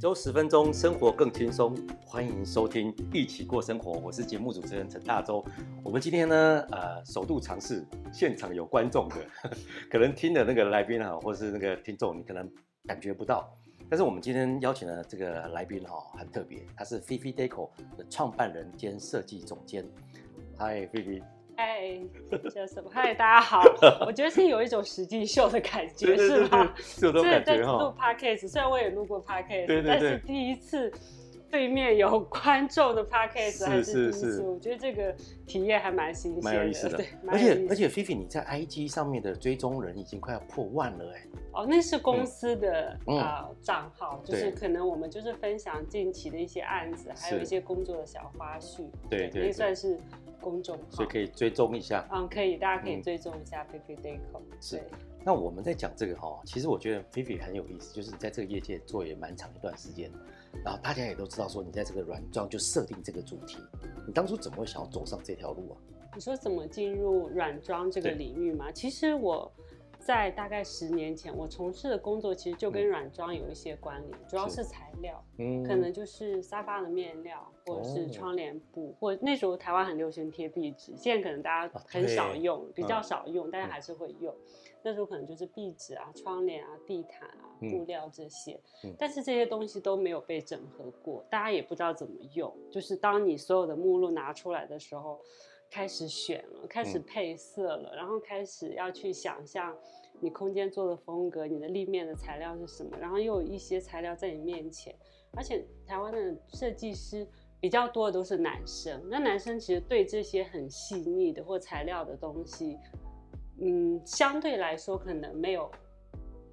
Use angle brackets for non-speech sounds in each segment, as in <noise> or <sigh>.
周十分钟，生活更轻松。欢迎收听《一起过生活》，我是节目主持人陈大洲。我们今天呢，呃，首度尝试现场有观众的，可能听的那个来宾哈，或是那个听众，你可能感觉不到。但是我们今天邀请的这个来宾哈，很特别，他是 Fifi Deco 的创办人兼设计总监。嗨，Fifi。嗨，叫什么？嗨，大家好。<laughs> 我觉得是有一种实境秀的感觉，是吗？是有这种感觉哈。录 Podcast，虽然我也录过 Podcast，但是第一次对面有观众的 Podcast 还是第一次，我觉得这个体验还蛮新鲜的，蛮有意思的。而且而且，Fifi 你在 IG 上面的追踪人已经快要破万了哎。哦，那是公司的啊账号，就是可能我们就是分享近期的一些案子，还有一些工作的小花絮，对对，也算是。公众所以可以追踪一下。嗯，可以，大家可以追踪一下 Fifi Deco。是。那我们在讲这个哈，其实我觉得 Fifi 很有意思，就是你在这个业界做也蛮长一段时间，然后大家也都知道说你在这个软装就设定这个主题，你当初怎么会想要走上这条路啊？你说怎么进入软装这个领域吗？其实我。在大概十年前，我从事的工作其实就跟软装有一些关联，主要是。材料，嗯，可能就是沙发的面料，或者是窗帘布，或那时候台湾很流行贴壁纸，现在可能大家很少用，比较少用，但是还是会用。那时候可能就是壁纸啊、窗帘啊、地毯啊、布料这些，但是这些东西都没有被整合过，大家也不知道怎么用。就是当你所有的目录拿出来的时候。开始选了，开始配色了，嗯、然后开始要去想象你空间做的风格，你的立面的材料是什么，然后又有一些材料在你面前，而且台湾的设计师比较多的都是男生，那男生其实对这些很细腻的或材料的东西，嗯，相对来说可能没有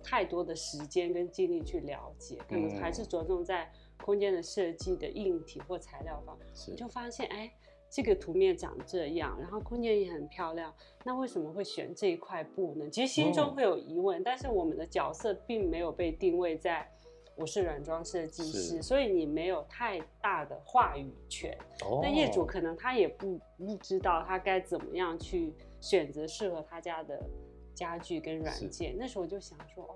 太多的时间跟精力去了解，可能还是着重在空间的设计的硬体或材料方，你就发现哎。这个图面长这样，然后空间也很漂亮，那为什么会选这一块布呢？其实心中会有疑问，嗯、但是我们的角色并没有被定位在我是软装设计师，所以你没有太大的话语权。哦、那业主可能他也不不知道他该怎么样去选择适合他家的家具跟软件。那时候我就想说，哇，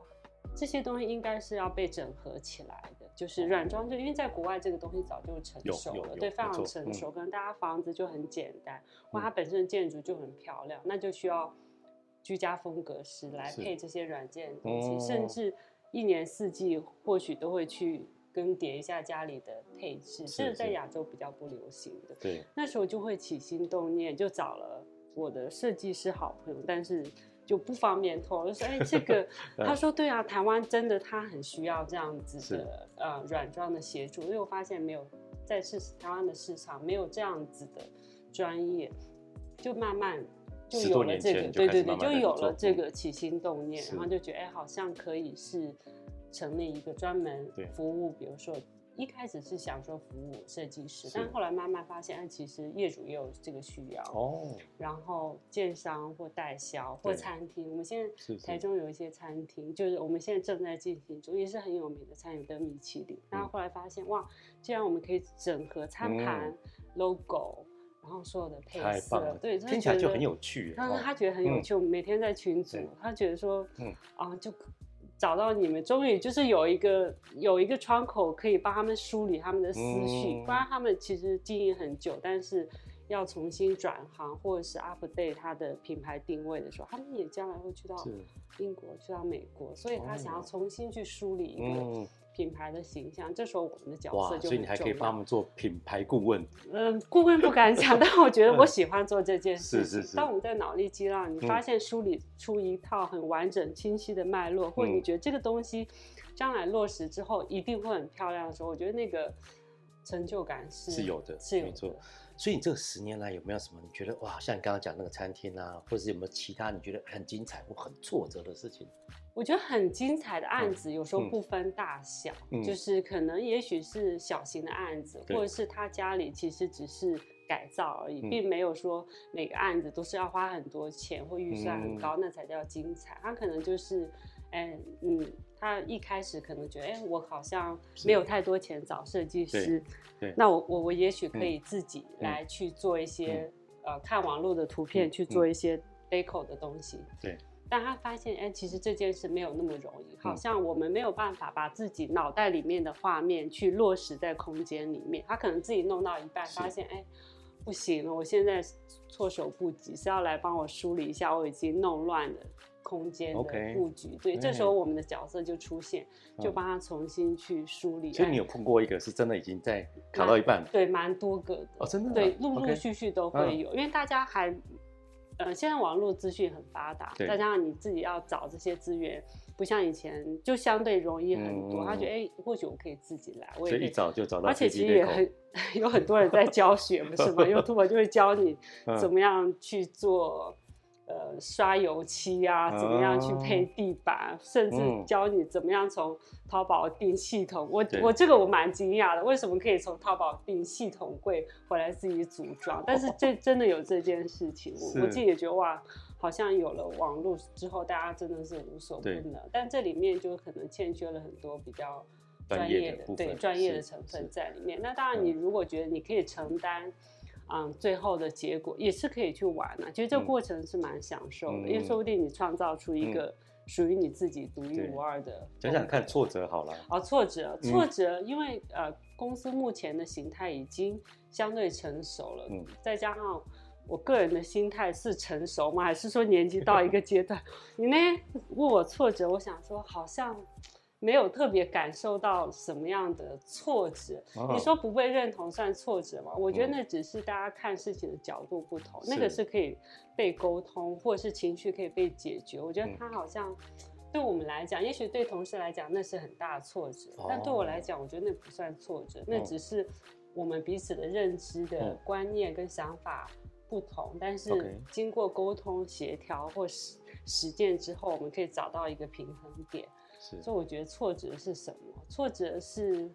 这些东西应该是要被整合起来的。就是软装，就因为在国外这个东西早就成熟了，对，非常成熟。可能大家房子就很简单，或它本身的建筑就很漂亮，那就需要居家风格师来配这些软件的东西，甚至一年四季或许都会去更迭一下家里的配置，这是在亚洲比较不流行的。对，那时候就会起心动念，就找了我的设计师好朋友，但是。就不方便透，就说哎，这个 <laughs> 他说对啊，台湾真的他很需要这样子的呃软装的协助，因为我发现没有在市台湾的市场没有这样子的专业，就慢慢就有了这个，对对对，就有了这个起心动念，然后就觉得哎，好像可以是成立一个专门服务，比如说。一开始是想说服务设计师，但后来慢慢发现，哎，其实业主也有这个需要哦。然后建商或代销或餐厅，我们现在台中有一些餐厅，是是就是我们现在正在进行中，也是很有名的餐饮的米其林。然后后来发现，哇，既然我们可以整合餐盘、嗯、logo，然后所有的配色，对，听起来就很有趣。他说他觉得很有趣，我们、嗯、每天在群组，他觉得说，嗯啊就。找到你们，终于就是有一个有一个窗口可以帮他们梳理他们的思绪，嗯、不然他们其实经营很久，但是要重新转行或者是 update 他的品牌定位的时候，他们也将来会去到英国，去到美国，所以他想要重新去梳理一个。嗯品牌的形象，这时候我们的角色就，所以你还可以帮他们做品牌顾问。<laughs> 嗯，顾问不敢讲，但我觉得我喜欢做这件事。是是是。当我们在脑力激荡，你发现梳理出一套很完整、清晰的脉络，或者你觉得这个东西将来落实之后一定会很漂亮的时候，我觉得那个成就感是是有的，是有的。所以你这十年来有没有什么你觉得哇，像你刚刚讲那个餐厅啊，或者是有没有其他你觉得很精彩或很挫折的事情？我觉得很精彩的案子，有时候不分大小，嗯嗯、就是可能也许是小型的案子，对或者是他家里其实只是改造而已，嗯、并没有说每个案子都是要花很多钱或预算很高，嗯、那才叫精彩。他可能就是，哎，嗯，他一开始可能觉得，哎，我好像没有太多钱找设计师，那我我我也许可以自己来去做一些，嗯、呃，看网络的图片去做一些。deco 的东西。对。但他发现，哎、欸，其实这件事没有那么容易，好像我们没有办法把自己脑袋里面的画面去落实在空间里面。他可能自己弄到一半，发现，哎、欸，不行了，我现在措手不及，是要来帮我梳理一下我已经弄乱的空间的布局。对，这时候我们的角色就出现，嗯、就帮他重新去梳理。所以你有碰过一个是真的已经在卡到一半？对，蛮多个的。哦，真的？对，陆陆续续都会有.因为大家还。呃，现在网络资讯很发达，再加上你自己要找这些资源，不像以前就相对容易很多。嗯、他觉得，哎、欸，或许我可以自己来，我也可以，以一找就找到。而且其实也很 <laughs> 有很多人在教学，不是吗？<laughs> YouTube 就会教你怎么样去做。呃，刷油漆啊，怎么样去配地板，嗯、甚至教你怎么样从淘宝订系统。我我这个我蛮惊讶的，为什么可以从淘宝订系统柜回来自己组装？但是 <laughs> 这真的有这件事情，我我自己也觉得哇，好像有了网络之后，大家真的是无所不能。但这里面就可能欠缺了很多比较专业的，对专业的成分在里面。那当然，你如果觉得你可以承担。嗯，最后的结果也是可以去玩啊。其实这个过程是蛮享受的，嗯、因为说不定你创造出一个属于你自己独一无二的。想想看，挫折好了。哦，挫折，挫折，因为呃，公司目前的形态已经相对成熟了，嗯，再加上我个人的心态是成熟吗？还是说年纪到一个阶段？<laughs> 你呢？问我挫折，我想说好像。没有特别感受到什么样的挫折，你说不被认同算挫折吗？我觉得那只是大家看事情的角度不同，那个是。可以被沟通，或者是情绪可以被解决。我觉得他好像对我们来讲，也许对同事来讲那是很大的挫折，但对我来讲，我觉得那不算挫折，那只是我们彼此的认知的观念跟想法不同，但是经过沟通协调或实实践之后，我们可以找到一个平衡点。所以我觉得挫折是什么？挫折是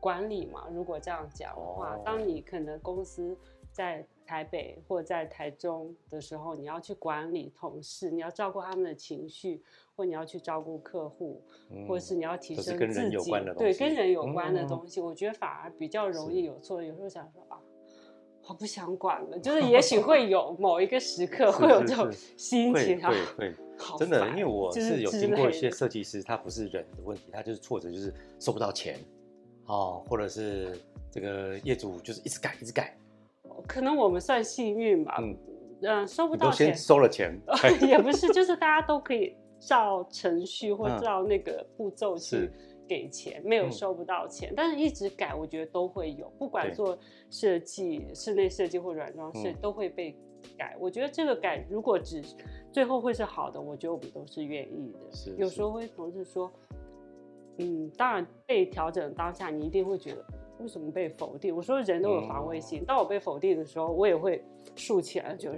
管理嘛。如果这样讲的话，当你可能公司在台北或在台中的时候，你要去管理同事，你要照顾他们的情绪，或你要去照顾客户，嗯，或是你要提升自己，跟人有关的，对，跟人有关的东西，嗯，我觉得反而比较容易有挫折。有时候想说啊。我不想管了，就是 <laughs> 也许会有某一个时刻会有这种心情，会会 <laughs> 真的，因为我是有经过一些设计师，他不是人的问题，他就是挫折，就是收不到钱，哦，或者是这个业主就是一直改一直改，可能我们算幸运吧，嗯嗯，收不到钱，先收了钱，<laughs> 也不是，就是大家都可以照程序或照那个步骤去。给钱没有收不到钱，嗯，但是一直改，我觉得都会有，不管做设计、室内设计或软装设计，都会被改。我觉得这个改如果只最后会是好的，我觉得我们都是愿意的。是是，有时候会同事说，嗯，当然被调整当下，你一定会觉得为什么被否定？我说人都有防卫性，嗯，当我被否定的时候，我也会竖起来，就。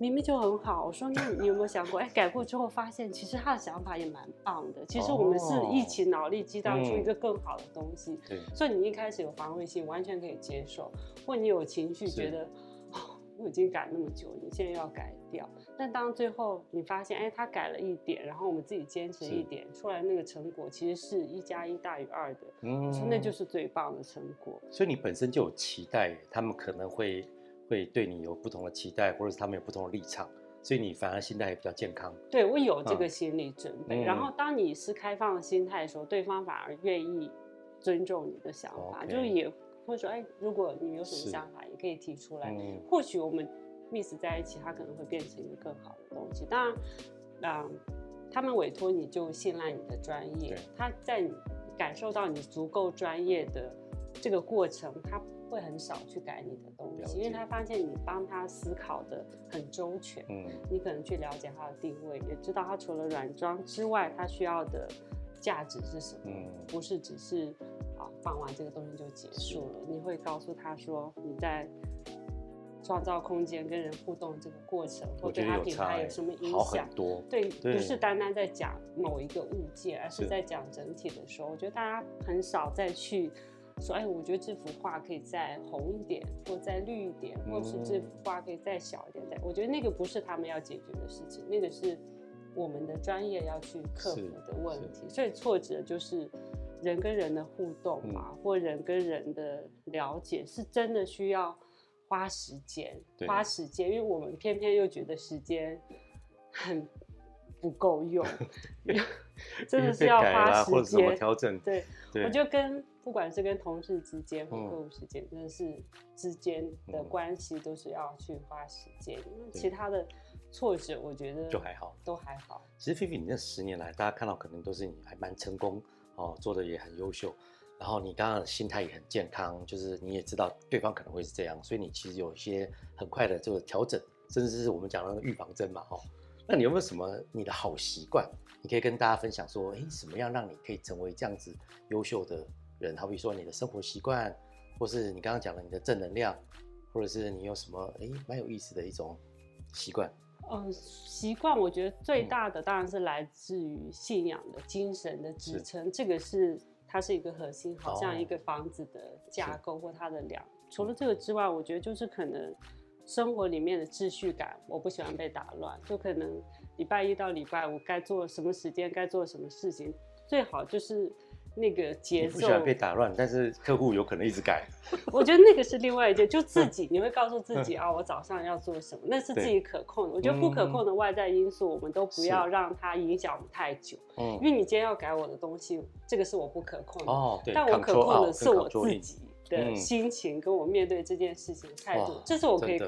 明明就很好，我说那你有没有想过？哎，改过之后发现，其实他的想法也蛮棒的。其实我们是一起脑力激荡出一个更好的东西。对、嗯，所以你一开始有防卫性，完全可以接受；或你有情绪，觉得哦，我已经改那么久，你现在要改掉。但当最后你发现，哎，他改了一点，然后我们自己坚持一点，出来那个成果其实是一加一大于二的。嗯，那就是最棒的成果。所以你本身就有期待，他们可能会。会对你有不同的期待，或者是他们有不同的立场，所以你反而心态也比较健康。对，我有这个心理准备。嗯、然后当你是开放的心态的时候，对方反而愿意尊重你的想法.就也会说：“哎，如果你有什么想法，也可以提出来。嗯、或许我们 miss 在一起，它可能会变成一个更好的东西。当然，嗯，他们委托你就信赖你的专业，他在你感受到你足够专业的这个过程，他。会很少去改你的东西，因为他发现你帮他思考的很周全，嗯，你可能去了解他的定位，也知道他除了软装之外，他需要的价值是什么，嗯，不是只是啊放完这个东西就结束了。你会告诉他说你在创造空间跟人互动这个过程，或对他品牌有什么影响？对，对，不是单单在讲某一个物件，而是在讲整体的时候，我觉得大家很少再去。说，哎，我觉得这幅画可以再红一点，或再绿一点，或是这幅画可以再小一点。再，我觉得那个不是他们要解决的事情，那个是我们的专业要去克服的问题。所以挫折就是人跟人的互动嘛，或人跟人的了解，是真的需要花时间，花时间，因为我们偏偏又觉得时间很不够用 <laughs> <laughs> 真的是要花时间调整。对，对我就跟不管是跟同事之间或客户之间，真的是之间的关系都是要去花时间。因为其他的挫折，我觉得就还好，都还好。其实菲菲，你这十年来，大家看到可能都是你还蛮成功哦，做的也很优秀。然后你刚刚的心态也很健康，就是你也知道对方可能会是这样，所以你其实有一些很快的这个调整，甚至是我们讲的那个预防针嘛，哈。那你有没有什么你的好习惯，你可以跟大家分享说，诶，什么样让你可以成为这样子优秀的人？好比说你的生活习惯，或是你刚刚讲的你的正能量，或者是你有什么诶蛮有意思的一种习惯？嗯，习惯我觉得最大的当然是来自于信仰的精神的支撑，这个是。它是一个核心，好像一个房子的架构或它的梁。除了这个之外，我觉得就是可能生活里面的秩序感，我不喜欢被打乱。就可能礼拜一到礼拜五该做什么时间，该做什么事情，最好就是。那个节奏，不喜欢被打乱，但是客户有可能一直改。我觉得那个是另外一件，<laughs> 就自己你会告诉自己 <laughs> 啊，我早上要做什么，那是自己可控的。我觉得不可控的外在因素，我们都不要让它影响我们太久。嗯，因为你今天要改我的东西，这个是我不可控的。哦，对。但我可控的是我自己的心情，跟我面对这件事情的态度，这是我可以。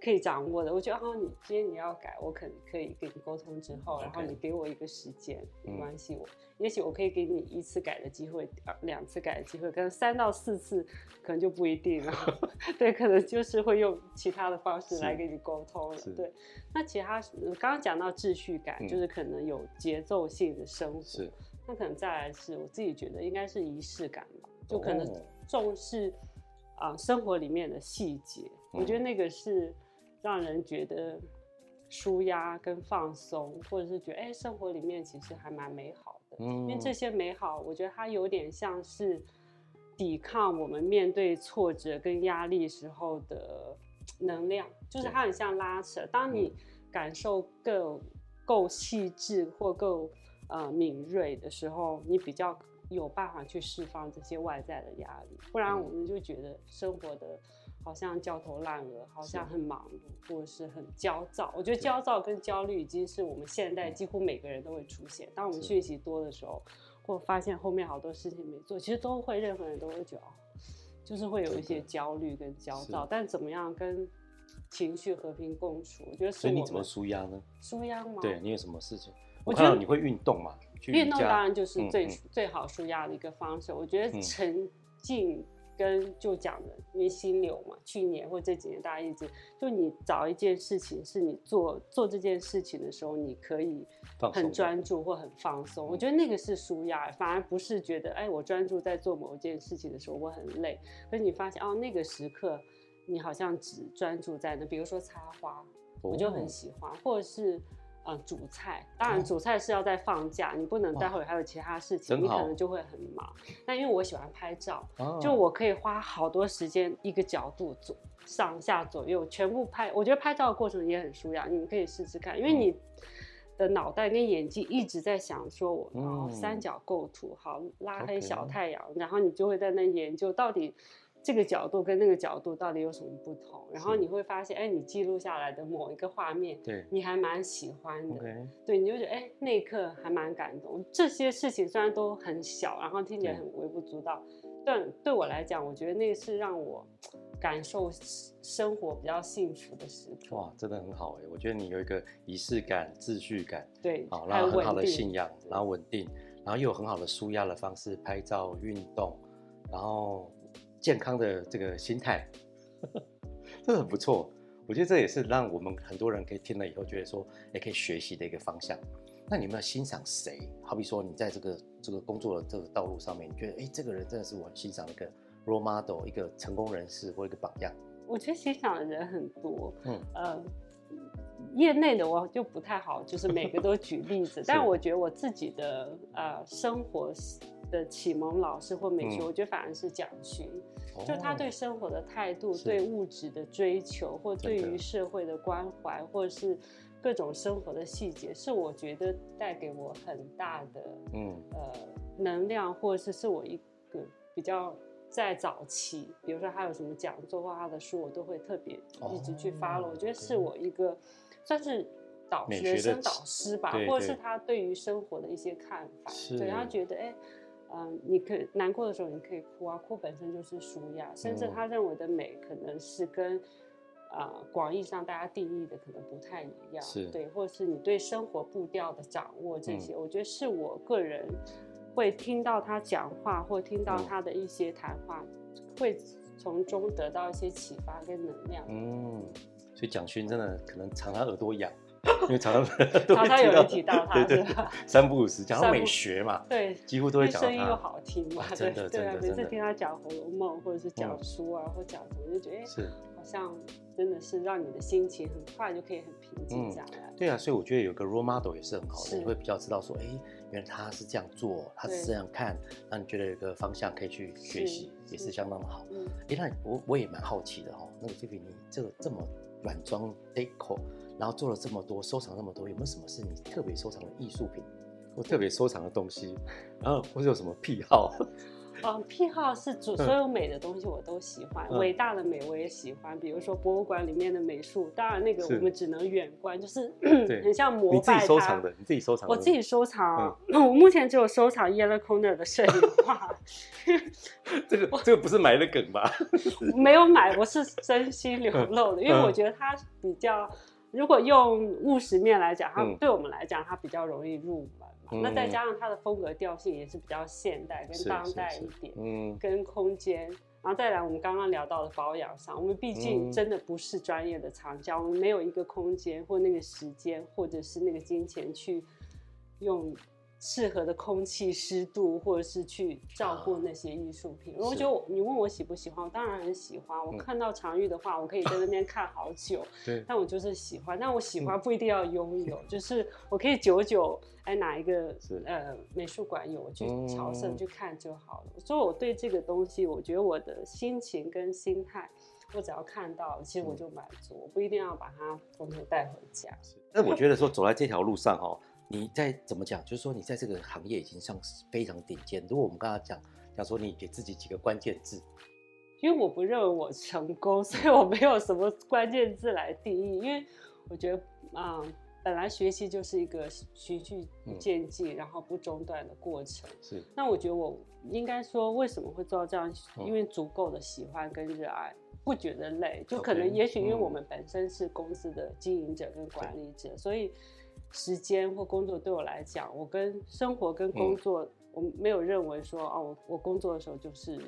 可以掌握的，我觉得哦，你今天你要改，我可能可以跟你沟通之后，然后你给我一个时间，没关系，我也许我可以给你一次改的机会，两次改的机会，可能三到四次可能就不一定了。<laughs> <laughs> 对，可能就是会用其他的方式来跟你沟通了。对，那其他刚刚讲到秩序感，就是可能有节奏性的生活。是，那可能再来是我自己觉得应该是仪式感吧，就可能重视啊生活里面的细节，我觉得那个是。让人觉得舒压跟放松，或者是觉得哎、欸，生活里面其实还蛮美好的。嗯，因为这些美好，我觉得它有点像是抵抗我们面对挫折跟压力时候的能量，就是它很像拉扯。当你感受够够细致或够呃敏锐的时候，你比较有办法去释放这些外在的压力。不然我们就觉得生活的。好像焦头烂额，好像很忙碌，或者是很焦躁。我觉得焦躁跟焦虑已经是我们现代几乎每个人都会出现。当我们讯息多的时候，或发现后面好多事情没做，其实都会，任何人都会觉得，就是会有一些焦虑跟焦躁。但怎么样跟情绪和平共处？我觉得。所以你怎么舒压呢？舒压吗？对，你有什么事情？我看到你会运动嘛？运动当然就是最最好舒压的一个方式。我觉得沉浸。跟就讲的，因为心流嘛，去年或这几年大家一直就你找一件事情，是你做做这件事情的时候，你可以很专注或很放松。我觉得那个是舒压，反而不是觉得哎，我专注在做某一件事情的时候我很累。可是你发现哦，那个时刻你好像只专注在那，比如说插花，我就很喜欢，或者是。嗯，煮菜当然主菜是要在放假，你不能待会还有其他事情，你可能就会很忙。那因为我喜欢拍照，就我可以花好多时间一个角度左上下左右全部拍。我觉得拍照的过程也很舒压，你们可以试试看，因为你的脑袋跟眼睛一直在想说，我哦三角构图好，拉黑小太阳，然后你就会在那研究到底。这个角度跟那个角度到底有什么不同？然后你会发现，哎，你记录下来的某一个画面，对，你还蛮喜欢的，okay. 对，你就觉得，哎，那一刻还蛮感动。这些事情虽然都很小，然后听起来很微不足道，但对我来讲，我觉得那是让我感受生活比较幸福的时刻。哇，真的很好哎！我觉得你有一个仪式感、秩序感，对，好，然后很好的信仰，然后稳定，然后又有很好的舒压的方式，拍照、运动，然后。健康的这个心态，<laughs> 这很不错。我觉得这也是让我们很多人可以听了以后觉得说，也可以学习的一个方向。那你有没有欣赏谁？好比说，你在这个这个工作的这个道路上面，你觉得哎，这个人真的是我很欣赏的一个 role model，一个成功人士或一个榜样。我觉得欣赏的人很多，嗯呃，业内的我就不太好，就是每个都举例子。<laughs> 但我觉得我自己的呃生活。的启蒙老师或美学，嗯、我觉得反而是蒋勋，哦、就他对生活的态度、对物质的追求，或对于社会的关怀，或者是各种生活的细节，是我觉得带给我很大的嗯。呃能量，或者是是我一个比较在早期，比如说他有什么讲座或他的书，我都会特别一直去 follow。哦、我觉得是我一个算是导学生导师吧，或者是他对于生活的一些看法。对，他觉得哎，嗯、呃，你可以难过的时候你可以哭啊，哭本身就是舒压，甚至他认为的美可能是跟。啊，广义上大家定义的可能不太一样，是对，或者是你对生活步调的掌握这些，嗯、我觉得是我个人会听到他讲话，或听到他的一些谈话，嗯、会从中得到一些启发跟能量。嗯，所以蒋勋真的可能常常耳朵痒，因为常常 <laughs> 常常有人提到他，对对，三不五时讲到美学嘛，对，几乎都会讲声音又好听嘛，真的对啊，每次听他讲《红楼梦》或者是讲书啊，或讲什么，就觉得是好像。真的是让你的心情很快就可以很平静下来。对啊，所以我觉得有个 role model 也是很好的，你会比较知道说，哎，原来他是这样做，他是这样看，让你觉得有个方向可以去学习，也是相当的好。哎，那我我也蛮好奇的哦，那个 Fifi，你这个这么软装 deco，然后做了这么多，收藏那么多，有没有什么是你特别收藏的艺术品，或特别收藏的东西？然后或者有什么癖好？嗯，<laughs> 癖好是主所有美的东西我都喜欢，伟、嗯、大的美我也喜欢。比如说博物馆里面的美术，当然那个我们只能远观，是就是 <clears throat> 很像膜拜它。你自己收藏的，你自己收藏的。我自己收藏，嗯、<laughs> 我目前只有收藏 Yellow Corner 的摄影画。<laughs> 这个这个不是埋的梗吧？没有买，我是真心流露的，因为我觉得它比较，如果用务实面来讲，它对我们来讲，它比较容易入门嘛。那再加上它的风格调性也是比较现代跟当代一点，嗯，跟空间，然后再来我们刚刚聊到的保养上，我们毕竟真的不是专业的厂家，我们没有一个空间或那个时间或者是那个金钱去用。适合的空气、湿度，或者是去照顾那些艺术品。我觉得你问我喜不喜欢，我当然很喜欢。我看到常玉的话，我可以在那边看好久。<laughs> 对，但我就是喜欢。但我喜欢不一定要拥有，就是我可以久久哎哪一个呃美术馆有，我去朝圣去看就好了。所以我对这个东西，我觉得我的心情跟心态，我只要看到，其实我就满足。我不一定要把它统统带回家。但我觉得说走在这条路上哦。你在怎么讲？就是说你在这个行业已经上是非常顶尖。如果我们刚刚讲讲说你给自己几个关键字，因为我不认为我成功，<laughs> 所以我没有什么关键字来定义。因为我觉得啊、嗯，本来学习就是一个循序渐进，然后不中断的过程。是。那我觉得我应该说为什么会做到这样？因为足够的喜欢跟热爱，不觉得累。就可能也许因为我们本身是公司的经营者跟管理者，所以。时间或工作对我来讲，我跟生活跟工作，嗯、我没有认为说哦，我我工作的时候就是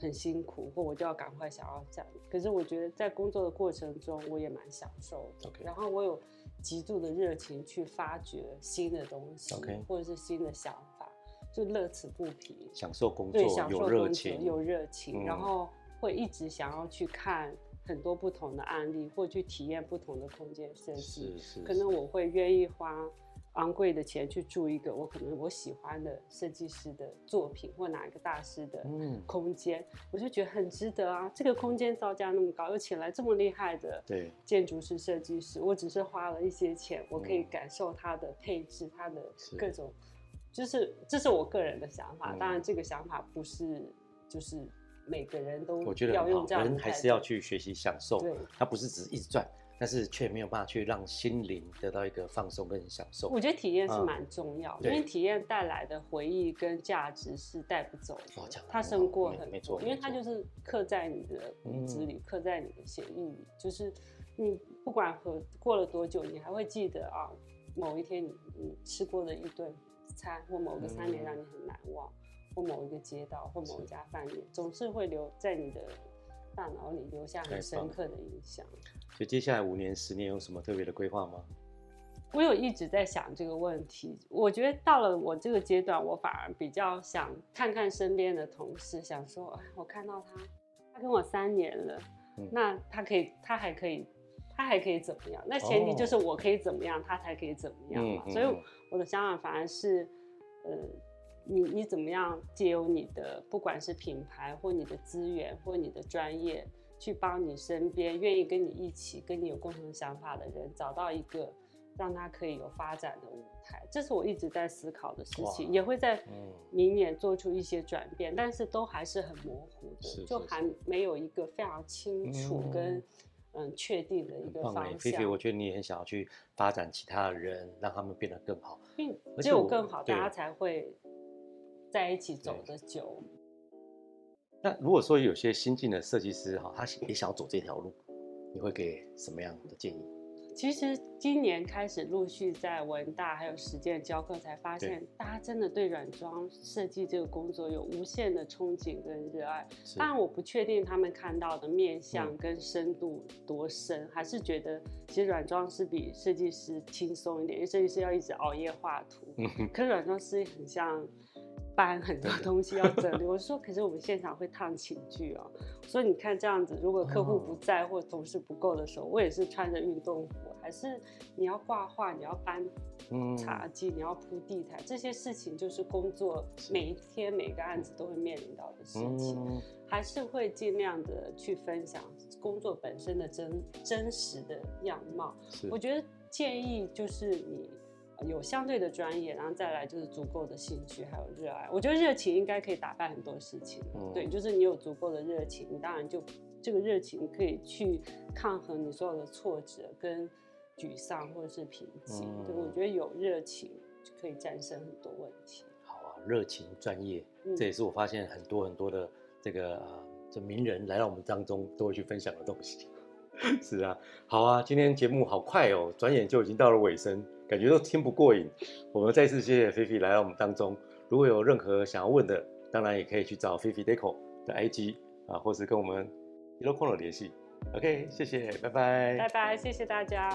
很辛苦，或我就要赶快想要这样。可是我觉得在工作的过程中，我也蛮享受的。然后我有极度的热情去发掘新的东西.或者是新的想法，就乐此不疲。享受工作，对，享受工作，有热情，有热情，嗯、然后会一直想要去看。很多不同的案例，或去体验不同的空间设计，是是，可能我会愿意花昂贵的钱去住一个我可能我喜欢的设计师的作品，或哪一个大师的空间，嗯、我就觉得很值得啊！这个空间造价那么高，又请来这么厉害的建筑师设计师，我只是花了一些钱，我可以感受它的配置，它的各种，就是这是我个人的想法。嗯、当然，这个想法不是就是。每个人都我觉得要用这样，人还是要去学习享受。对，他不是只是一直赚，但是却没有办法去让心灵得到一个放松跟享受。我觉得体验是蛮重要的，因为体验带来的回忆跟价值是带不走的。它胜过很没错，因为他就是刻在你的骨子里，刻在你的血液里。就是你不管和过了多久，你还会记得啊，某一天你你吃过的一顿餐，或某个餐点让你很难忘。或某一个街道，或某一家饭店，总是会留在你的大脑里留下很深刻的印象。所以接下来五年、十年有什么特别的规划吗？我有一直在想这个问题。我觉得到了我这个阶段，我反而比较想看看身边的同事，想说，哎，我看到他，他跟我三年了，嗯、那他可以，他还可以，他还可以怎么样？那前提就是我可以怎么样，哦、他才可以怎么样嘛。嗯嗯、所以我的想法反而是，呃。你你怎么样借由你的不管是品牌或你的资源或你的专业，去帮你身边愿意跟你一起跟你有共同想法的人找到一个让他可以有发展的舞台，这是我一直在思考的事情，也会在明年做出一些转变，嗯、但是都还是很模糊的，是是是就还没有一个非常清楚跟嗯确、嗯、定的一个方向。菲菲，我觉得你也很想要去发展其他的人，让他们变得更好，并。只有更好，大家才会在一起走的久。那如果说有些新进的设计师哈，他也想要走这条路，你会给什么样的建议？其实今年开始陆续在文大还有实践教课，才发现大家真的对软装设计这个工作有无限的憧憬跟热爱。当然，我不确定他们看到的面向跟深度多深，嗯、还是觉得其实软装是比设计师轻松一点，因为设计师要一直熬夜画图，嗯、可是软装师很像。搬很多东西要整理，我说，<laughs> 可是我们现场会烫寝具哦。所以你看这样子，如果客户不在或同事不够的时候，我也是穿着运动服，还是你要挂画，你要搬茶几，你要铺地毯，这些事情就是工作每一天每个案子都会面临到的事情，还是会尽量的去分享工作本身的真真实的样貌。我觉得建议就是你。有相对的专业，然后再来就是足够的兴趣，还有热爱。我觉得热情应该可以打败很多事情。嗯、对，就是你有足够的热情，你当然就这个热情可以去抗衡你所有的挫折跟沮丧或者是瓶颈。嗯、对，我觉得有热情就可以战胜很多问题。好啊，热情专业，这也是我发现很多很多的这个呃，这名人来到我们当中都会去分享的东西。<laughs> 是啊，好啊，今天节目好快哦，转眼就已经到了尾声。感觉都听不过瘾，我们再次谢谢菲菲来到我们当中。如果有任何想要问的，当然也可以去找菲菲 Deco 的 IG 啊，或是跟我们 Hello Corner 联系。OK，谢谢，拜拜，拜拜，谢谢大家。